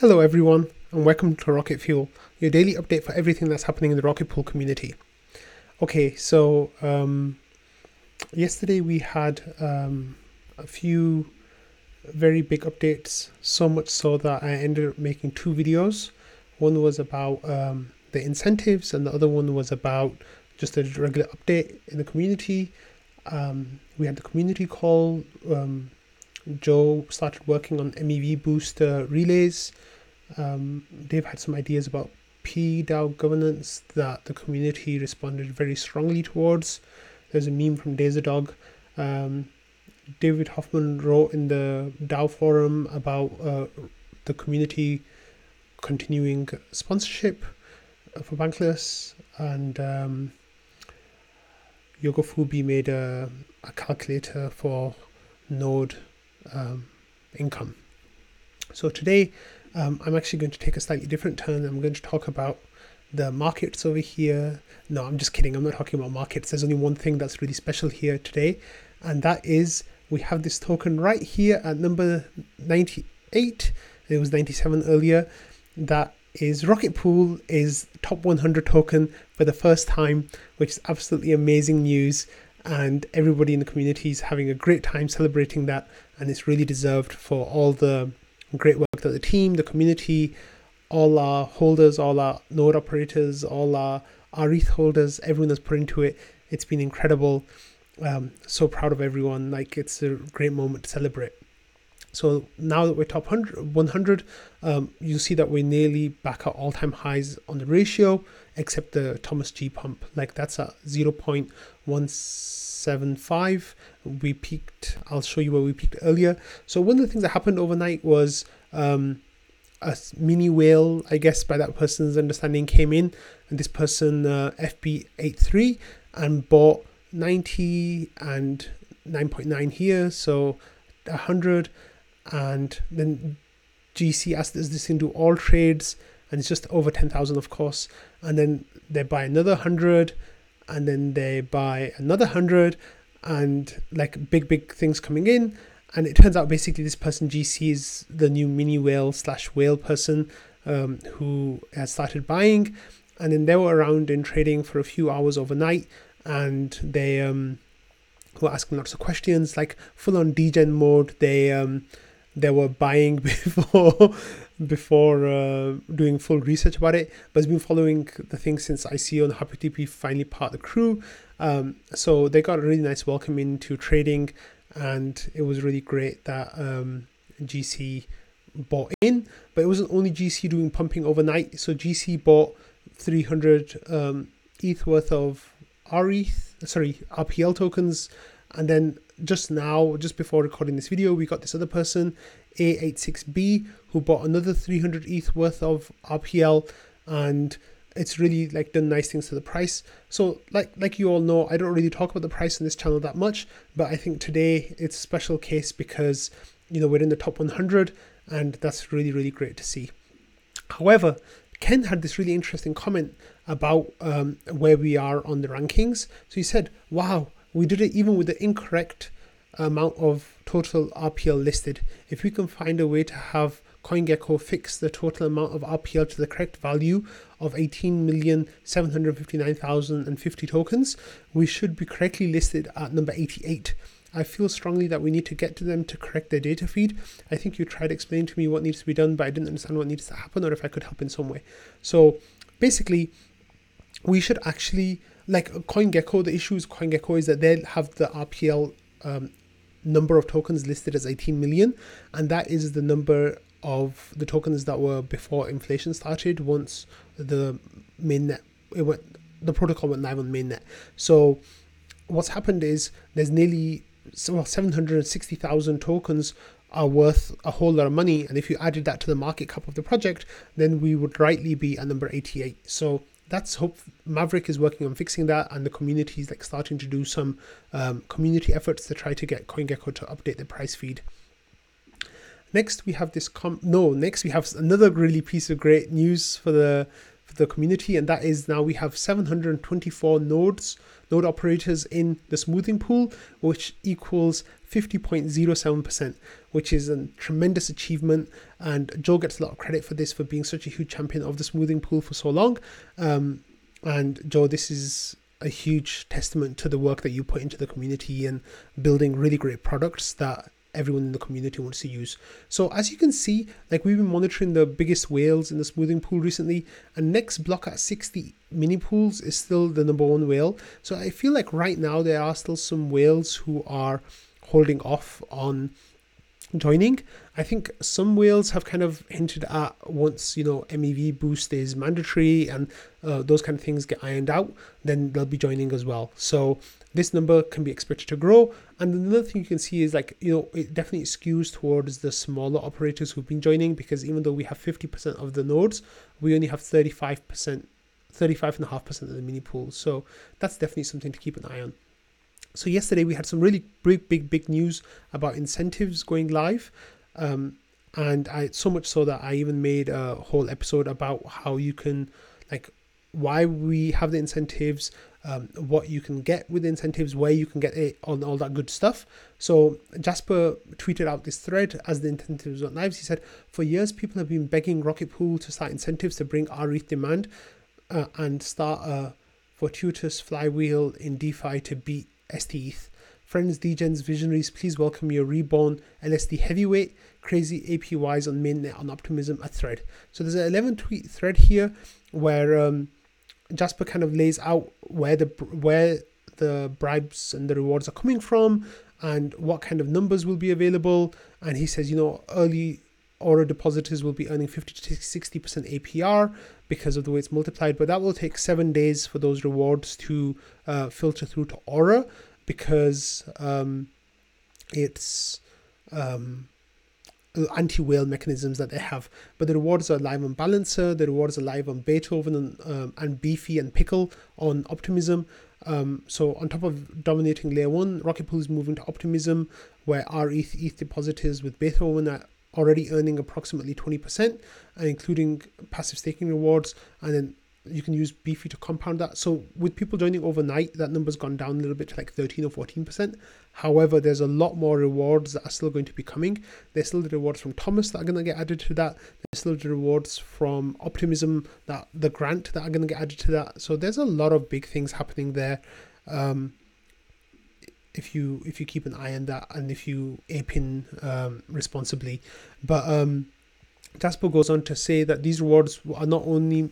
Hello, everyone, and welcome to Rocket Fuel, your daily update for everything that's happening in the Rocket Pool community. Okay, so um, yesterday we had um, a few very big updates, so much so that I ended up making two videos. One was about um, the incentives, and the other one was about just a regular update in the community. Um, we had the community call um, Joe started working on MEV booster relays. Um, they've had some ideas about PDAO governance that the community responded very strongly towards. There's a meme from Dazerdog. Um, David Hoffman wrote in the DAO forum about uh, the community continuing sponsorship for Bankless, and um, Yogofubi made a, a calculator for Node um, income. So today um, I'm actually going to take a slightly different turn. I'm going to talk about the markets over here. No, I'm just kidding. I'm not talking about markets. There's only one thing that's really special here today, and that is we have this token right here at number 98. It was 97 earlier. That is Rocket Pool is top 100 token for the first time, which is absolutely amazing news and everybody in the community is having a great time celebrating that and it's really deserved for all the great work that the team the community all our holders all our node operators all our our holders everyone that's put into it. It's been incredible. Um, so proud of everyone. Like it's a great moment to celebrate so now that we're top 100, 100 um, you see that we're nearly back at all-time highs on the ratio, except the Thomas G pump. Like that's at 0.175. We peaked, I'll show you where we peaked earlier. So one of the things that happened overnight was um, a mini whale, I guess by that person's understanding, came in. And this person, uh, FB83, and bought 90 and 9.9 here. So 100 and then GC asked us this into all trades? And it's just over 10,000 of course. And then they buy another 100 and then they buy another 100 and like big big things coming in. And it turns out basically this person GC is the new mini whale slash whale person um, who has started buying. And then they were around in trading for a few hours overnight and they um, were asking lots of questions like full on degen mode. They um, they were buying before before uh, doing full research about it, but it's been following the thing since ICO and HappyTP finally part the crew. Um, so they got a really nice welcome into trading, and it was really great that um, GC bought in. But it wasn't only GC doing pumping overnight. So GC bought 300 um, ETH worth of RETH, sorry, RPL tokens, and then just now, just before recording this video, we got this other person, A86B, who bought another 300 ETH worth of RPL, and it's really like done nice things to the price. So, like like you all know, I don't really talk about the price on this channel that much, but I think today it's a special case because you know we're in the top 100, and that's really really great to see. However, Ken had this really interesting comment about um, where we are on the rankings. So he said, "Wow, we did it even with the incorrect amount of total RPL listed. If we can find a way to have CoinGecko fix the total amount of RPL to the correct value of 18,759,050 tokens, we should be correctly listed at number 88. I feel strongly that we need to get to them to correct their data feed. I think you tried explaining to me what needs to be done, but I didn't understand what needs to happen or if I could help in some way. So basically, we should actually like CoinGecko, the issue with CoinGecko is that they have the RPL um, number of tokens listed as 18 million, and that is the number of the tokens that were before inflation started. Once the mainnet, it went, the protocol went live on mainnet. So what's happened is there's nearly well 760,000 tokens are worth a whole lot of money, and if you added that to the market cap of the project, then we would rightly be at number 88. So that's hope Maverick is working on fixing that, and the community is like starting to do some um, community efforts to try to get CoinGecko to update the price feed. Next, we have this com no. Next, we have another really piece of great news for the for the community, and that is now we have 724 nodes node operators in the smoothing pool, which equals 50.07%, which is a tremendous achievement. And Joe gets a lot of credit for this for being such a huge champion of the smoothing pool for so long. Um, and Joe, this is a huge testament to the work that you put into the community and building really great products that everyone in the community wants to use. So as you can see, like we've been monitoring the biggest whales in the smoothing pool recently, and next block at 60 mini pools is still the number one whale. So I feel like right now there are still some whales who are holding off on joining. I think some whales have kind of hinted at once you know MEV boost is mandatory and uh, those kind of things get ironed out, then they'll be joining as well. So this number can be expected to grow. And another thing you can see is like you know it definitely skews towards the smaller operators who've been joining because even though we have 50% of the nodes, we only have 35%. 35.5% of the mini pool. So that's definitely something to keep an eye on. So yesterday we had some really big, big, big news about incentives going live. Um, and I so much so that I even made a whole episode about how you can like why we have the incentives, um, what you can get with incentives, where you can get it, on all that good stuff. So Jasper tweeted out this thread as the incentives went live. He said, "For years, people have been begging Rocket Pool to start incentives to bring RETH demand uh, and start a fortuitous flywheel in DeFi to beat STETH. Friends, Degens, Visionaries, please welcome your reborn LSD heavyweight, crazy APYs on mainnet on Optimism, a thread. So there's an 11 tweet thread here where um, Jasper kind of lays out where the where the bribes and the rewards are coming from and what kind of numbers will be available. And he says, you know, early Aura depositors will be earning 50 to 60% APR because of the way it's multiplied, but that will take seven days for those rewards to uh, filter through to Aura because um, it's um, anti whale mechanisms that they have. But the rewards are live on Balancer, the rewards are live on Beethoven and, um, and Beefy and Pickle on Optimism. Um, so on top of dominating layer one, Rocket Pool is moving to Optimism, where RETH, ETH depositors with Beethoven are already earning approximately 20%, and including passive staking rewards. And then you can use Beefy to compound that. So with people joining overnight, that number's gone down a little bit to like 13 or 14%. However, there's a lot more rewards that are still going to be coming. There's still the rewards from Thomas that are going to get added to that. There's still the rewards from Optimism, that the grant that are going to get added to that. So there's a lot of big things happening there. Um, if you if you keep an eye on that and if you ape in um, responsibly. But um, Jasper goes on to say that these rewards are not only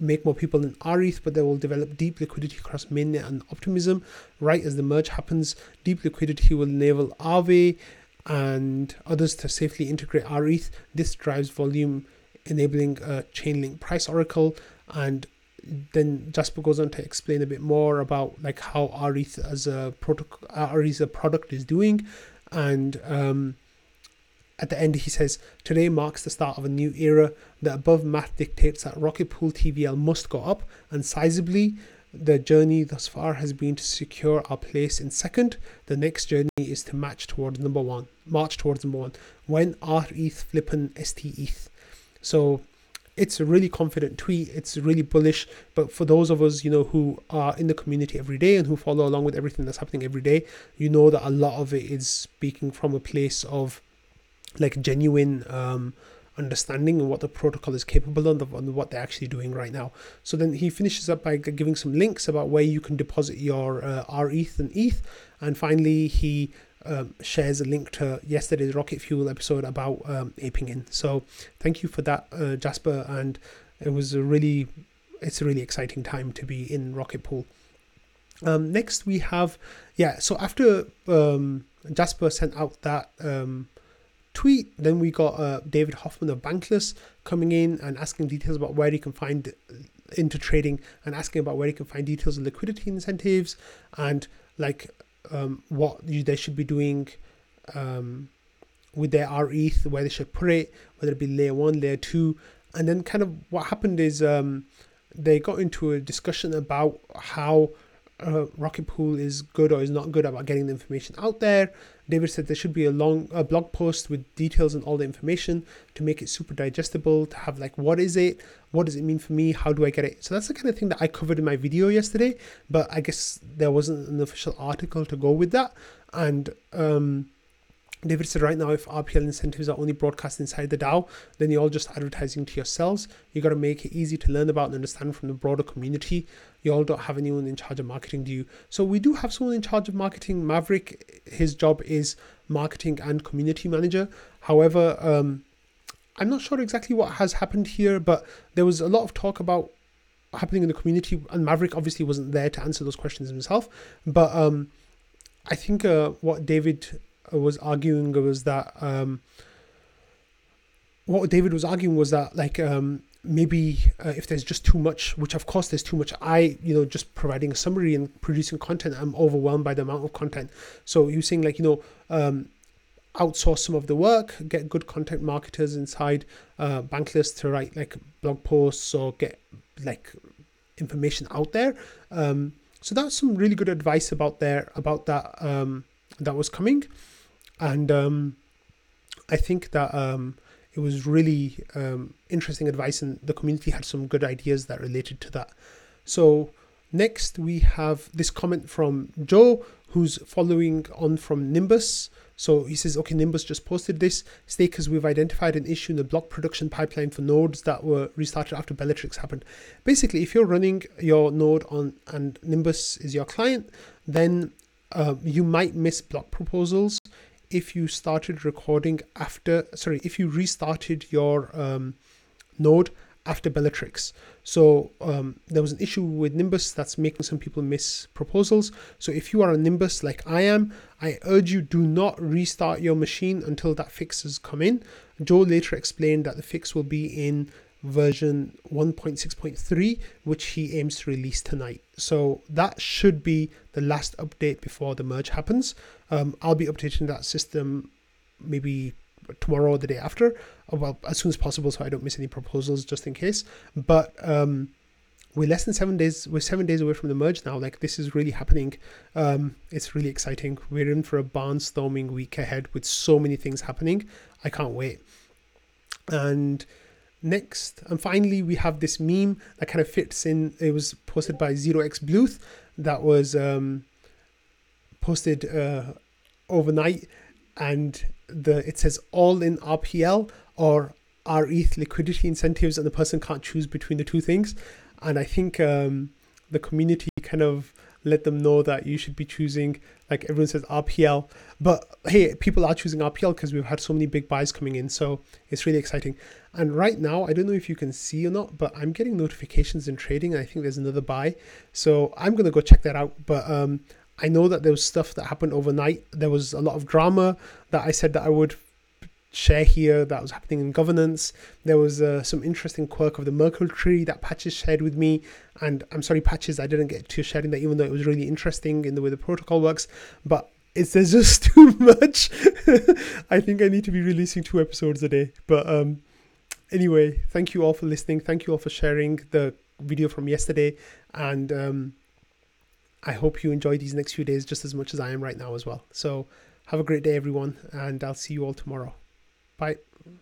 make more people in RETH, but they will develop deep liquidity across mainnet and Optimism. Right as the merge happens, deep liquidity will enable Aave and others to safely integrate RETH. This drives volume, enabling a Chainlink price oracle and then Jasper goes on to explain a bit more about like how RETH as a protocol, RETH as a product is doing, and um, at the end he says today marks the start of a new era. The above math dictates that Rocket Pool TVL must go up, and sizably. The journey thus far has been to secure our place in second. The next journey is to match towards number one, march towards number one. When RETH flippin' STETH. So it's a really confident tweet. It's really bullish. But for those of us, you know, who are in the community every day and who follow along with everything that's happening every day, you know that a lot of it is speaking from a place of like genuine um, understanding of what the protocol is capable of and what they're actually doing right now. So then he finishes up by giving some links about where you can deposit your uh, RETH and ETH. And finally, he um, shares a link to yesterday's Rocket Fuel episode about um, aping in. So thank you for that, uh, Jasper. And it was a really, it's a really exciting time to be in Rocket Pool. Um, next we have, yeah. So after um, Jasper sent out that um, tweet, then we got uh, David Hoffman of Bankless coming in and asking details about where he can find into trading and asking about where he can find details of liquidity incentives and like um, what they should be doing um, with their RETH, where they should put it, whether it be layer one, layer two. And then, kind of, what happened is um, they got into a discussion about how uh, Rocket Pool is good or is not good about getting the information out there. David said there should be a long a blog post with details and all the information to make it super digestible. To have like what is it, what does it mean for me, how do I get it? So that's the kind of thing that I covered in my video yesterday. But I guess there wasn't an official article to go with that, and um, David said right now, if RPL incentives are only broadcast inside the DAO, then you're all just advertising to yourselves. You got to make it easy to learn about and understand from the broader community. You all don't have anyone in charge of marketing, do you? So we do have someone in charge of marketing. Maverick, his job is marketing and community manager. However, um, I'm not sure exactly what has happened here, but there was a lot of talk about happening in the community, and Maverick obviously wasn't there to answer those questions himself. But um, I think uh, what David was arguing was that um, what David was arguing was that like um, maybe uh, if there's just too much, which of course there's too much, I you know just providing a summary and producing content, I'm overwhelmed by the amount of content. So you're saying like you know um, outsource some of the work, get good content marketers inside uh, Bankless to write like blog posts or get like information out there. Um, so that's some really good advice about there about that um, that was coming and um, I think that um, it was really um, interesting advice, and the community had some good ideas that related to that. So next we have this comment from Joe, who's following on from Nimbus. So he says, okay, Nimbus just posted this. Stakers, we've identified an issue in the block production pipeline for nodes that were restarted after Bellatrix happened. Basically, if you're running your node on and Nimbus is your client, then uh, you might miss block proposals if you started recording after, sorry, if you restarted your um, node after Bellatrix. So um, there was an issue with Nimbus that's making some people miss proposals. So if you are a Nimbus like I am, I urge you do not restart your machine until that fix has come in. Joe later explained that the fix will be in version 1.6.3, which he aims to release tonight. So that should be the last update before the merge happens. Um, I'll be updating that system maybe tomorrow or the day after, uh, well, as soon as possible, so I don't miss any proposals just in case. But um, we're less than seven days. We're seven days away from the merge now. Like this is really happening. Um, it's really exciting. We're in for a barnstorming week ahead with so many things happening. I can't wait. And next. And finally we have this meme that kind of fits in. It was posted by zero x bluth that was um, posted uh, overnight. And the it says all in rpl or reth liquidity incentives and the person can't choose between the two things. And i think um, the community kind of let them know that you should be choosing like everyone says RPL, but hey, people are choosing RPL because we've had so many big buys coming in, so it's really exciting. And right now, I don't know if you can see or not, but I'm getting notifications in trading. I think there's another buy, so I'm gonna go check that out. But um, I know that there was stuff that happened overnight. There was a lot of drama that I said that I would share here that was happening in governance. There was uh, some interesting quirk of the Merkle tree that Patches shared with me. And I'm sorry, Patches, I didn't get to sharing that, even though it was really interesting in the way the protocol works. But it's there's just too much. I think I need to be releasing two episodes a day. But um, anyway, thank you all for listening. Thank you all for sharing the video from yesterday. And um, I hope you enjoy these next few days just as much as I am right now as well. So have a great day, everyone, and I'll see you all tomorrow. Bye.